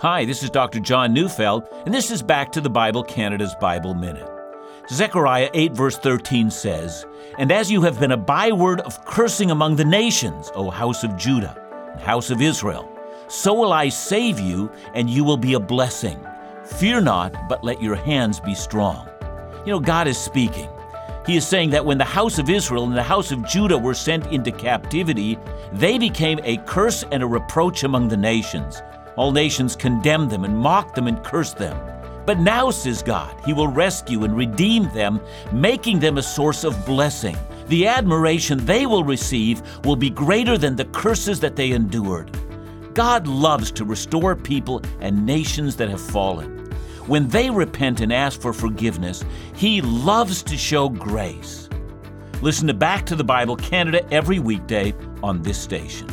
Hi, this is Dr. John Neufeld, and this is Back to the Bible Canada's Bible Minute. Zechariah 8, verse 13 says, And as you have been a byword of cursing among the nations, O house of Judah and house of Israel, so will I save you, and you will be a blessing. Fear not, but let your hands be strong. You know, God is speaking. He is saying that when the house of Israel and the house of Judah were sent into captivity, they became a curse and a reproach among the nations. All nations condemned them and mocked them and cursed them. But now, says God, He will rescue and redeem them, making them a source of blessing. The admiration they will receive will be greater than the curses that they endured. God loves to restore people and nations that have fallen. When they repent and ask for forgiveness, He loves to show grace. Listen to Back to the Bible Canada every weekday on this station.